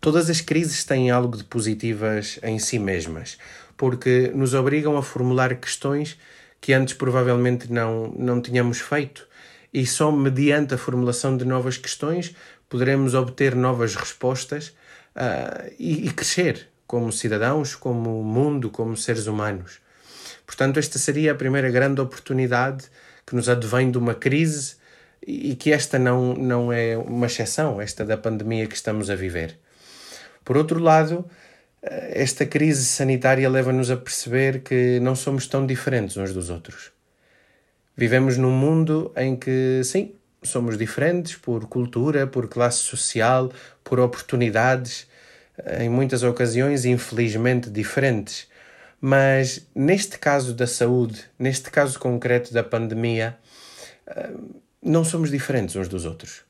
Todas as crises têm algo de positivas em si mesmas, porque nos obrigam a formular questões que antes provavelmente não, não tínhamos feito. E só mediante a formulação de novas questões poderemos obter novas respostas uh, e, e crescer como cidadãos, como mundo, como seres humanos. Portanto, esta seria a primeira grande oportunidade que nos advém de uma crise e que esta não, não é uma exceção, esta da pandemia que estamos a viver. Por outro lado, eh, esta crise sanitária leva-nos a perceber que não somos tão diferentes uns dos outros. Vivemos num mundo em que, sim, somos diferentes por cultura, por classe social, por oportunidades, eh, em muitas ocasiões, infelizmente, diferentes. Mas neste caso da saúde, neste caso concreto da pandemia, eh, não somos diferentes uns dos outros.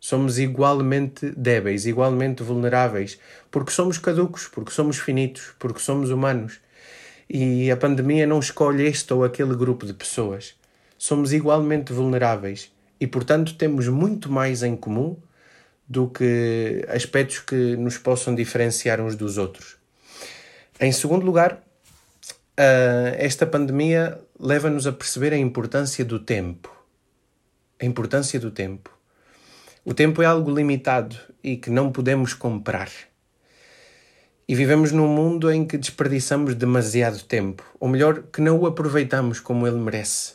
Somos igualmente débeis, igualmente vulneráveis, porque somos caducos, porque somos finitos, porque somos humanos. E a pandemia não escolhe este ou aquele grupo de pessoas. Somos igualmente vulneráveis e, portanto, temos muito mais em comum do que aspectos que nos possam diferenciar uns dos outros. Em segundo lugar, esta pandemia leva-nos a perceber a importância do tempo. A importância do tempo. O tempo é algo limitado e que não podemos comprar. E vivemos num mundo em que desperdiçamos demasiado tempo, ou melhor, que não o aproveitamos como ele merece.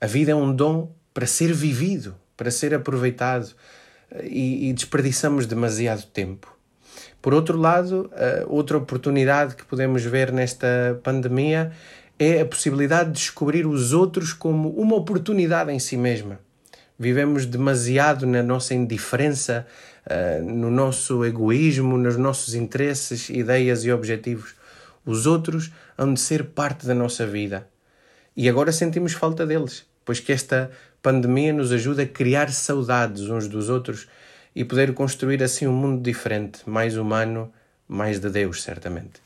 A vida é um dom para ser vivido, para ser aproveitado, e, e desperdiçamos demasiado tempo. Por outro lado, outra oportunidade que podemos ver nesta pandemia é a possibilidade de descobrir os outros como uma oportunidade em si mesma. Vivemos demasiado na nossa indiferença, uh, no nosso egoísmo, nos nossos interesses, ideias e objetivos. Os outros hão de ser parte da nossa vida. E agora sentimos falta deles, pois que esta pandemia nos ajuda a criar saudades uns dos outros e poder construir assim um mundo diferente, mais humano, mais de Deus, certamente.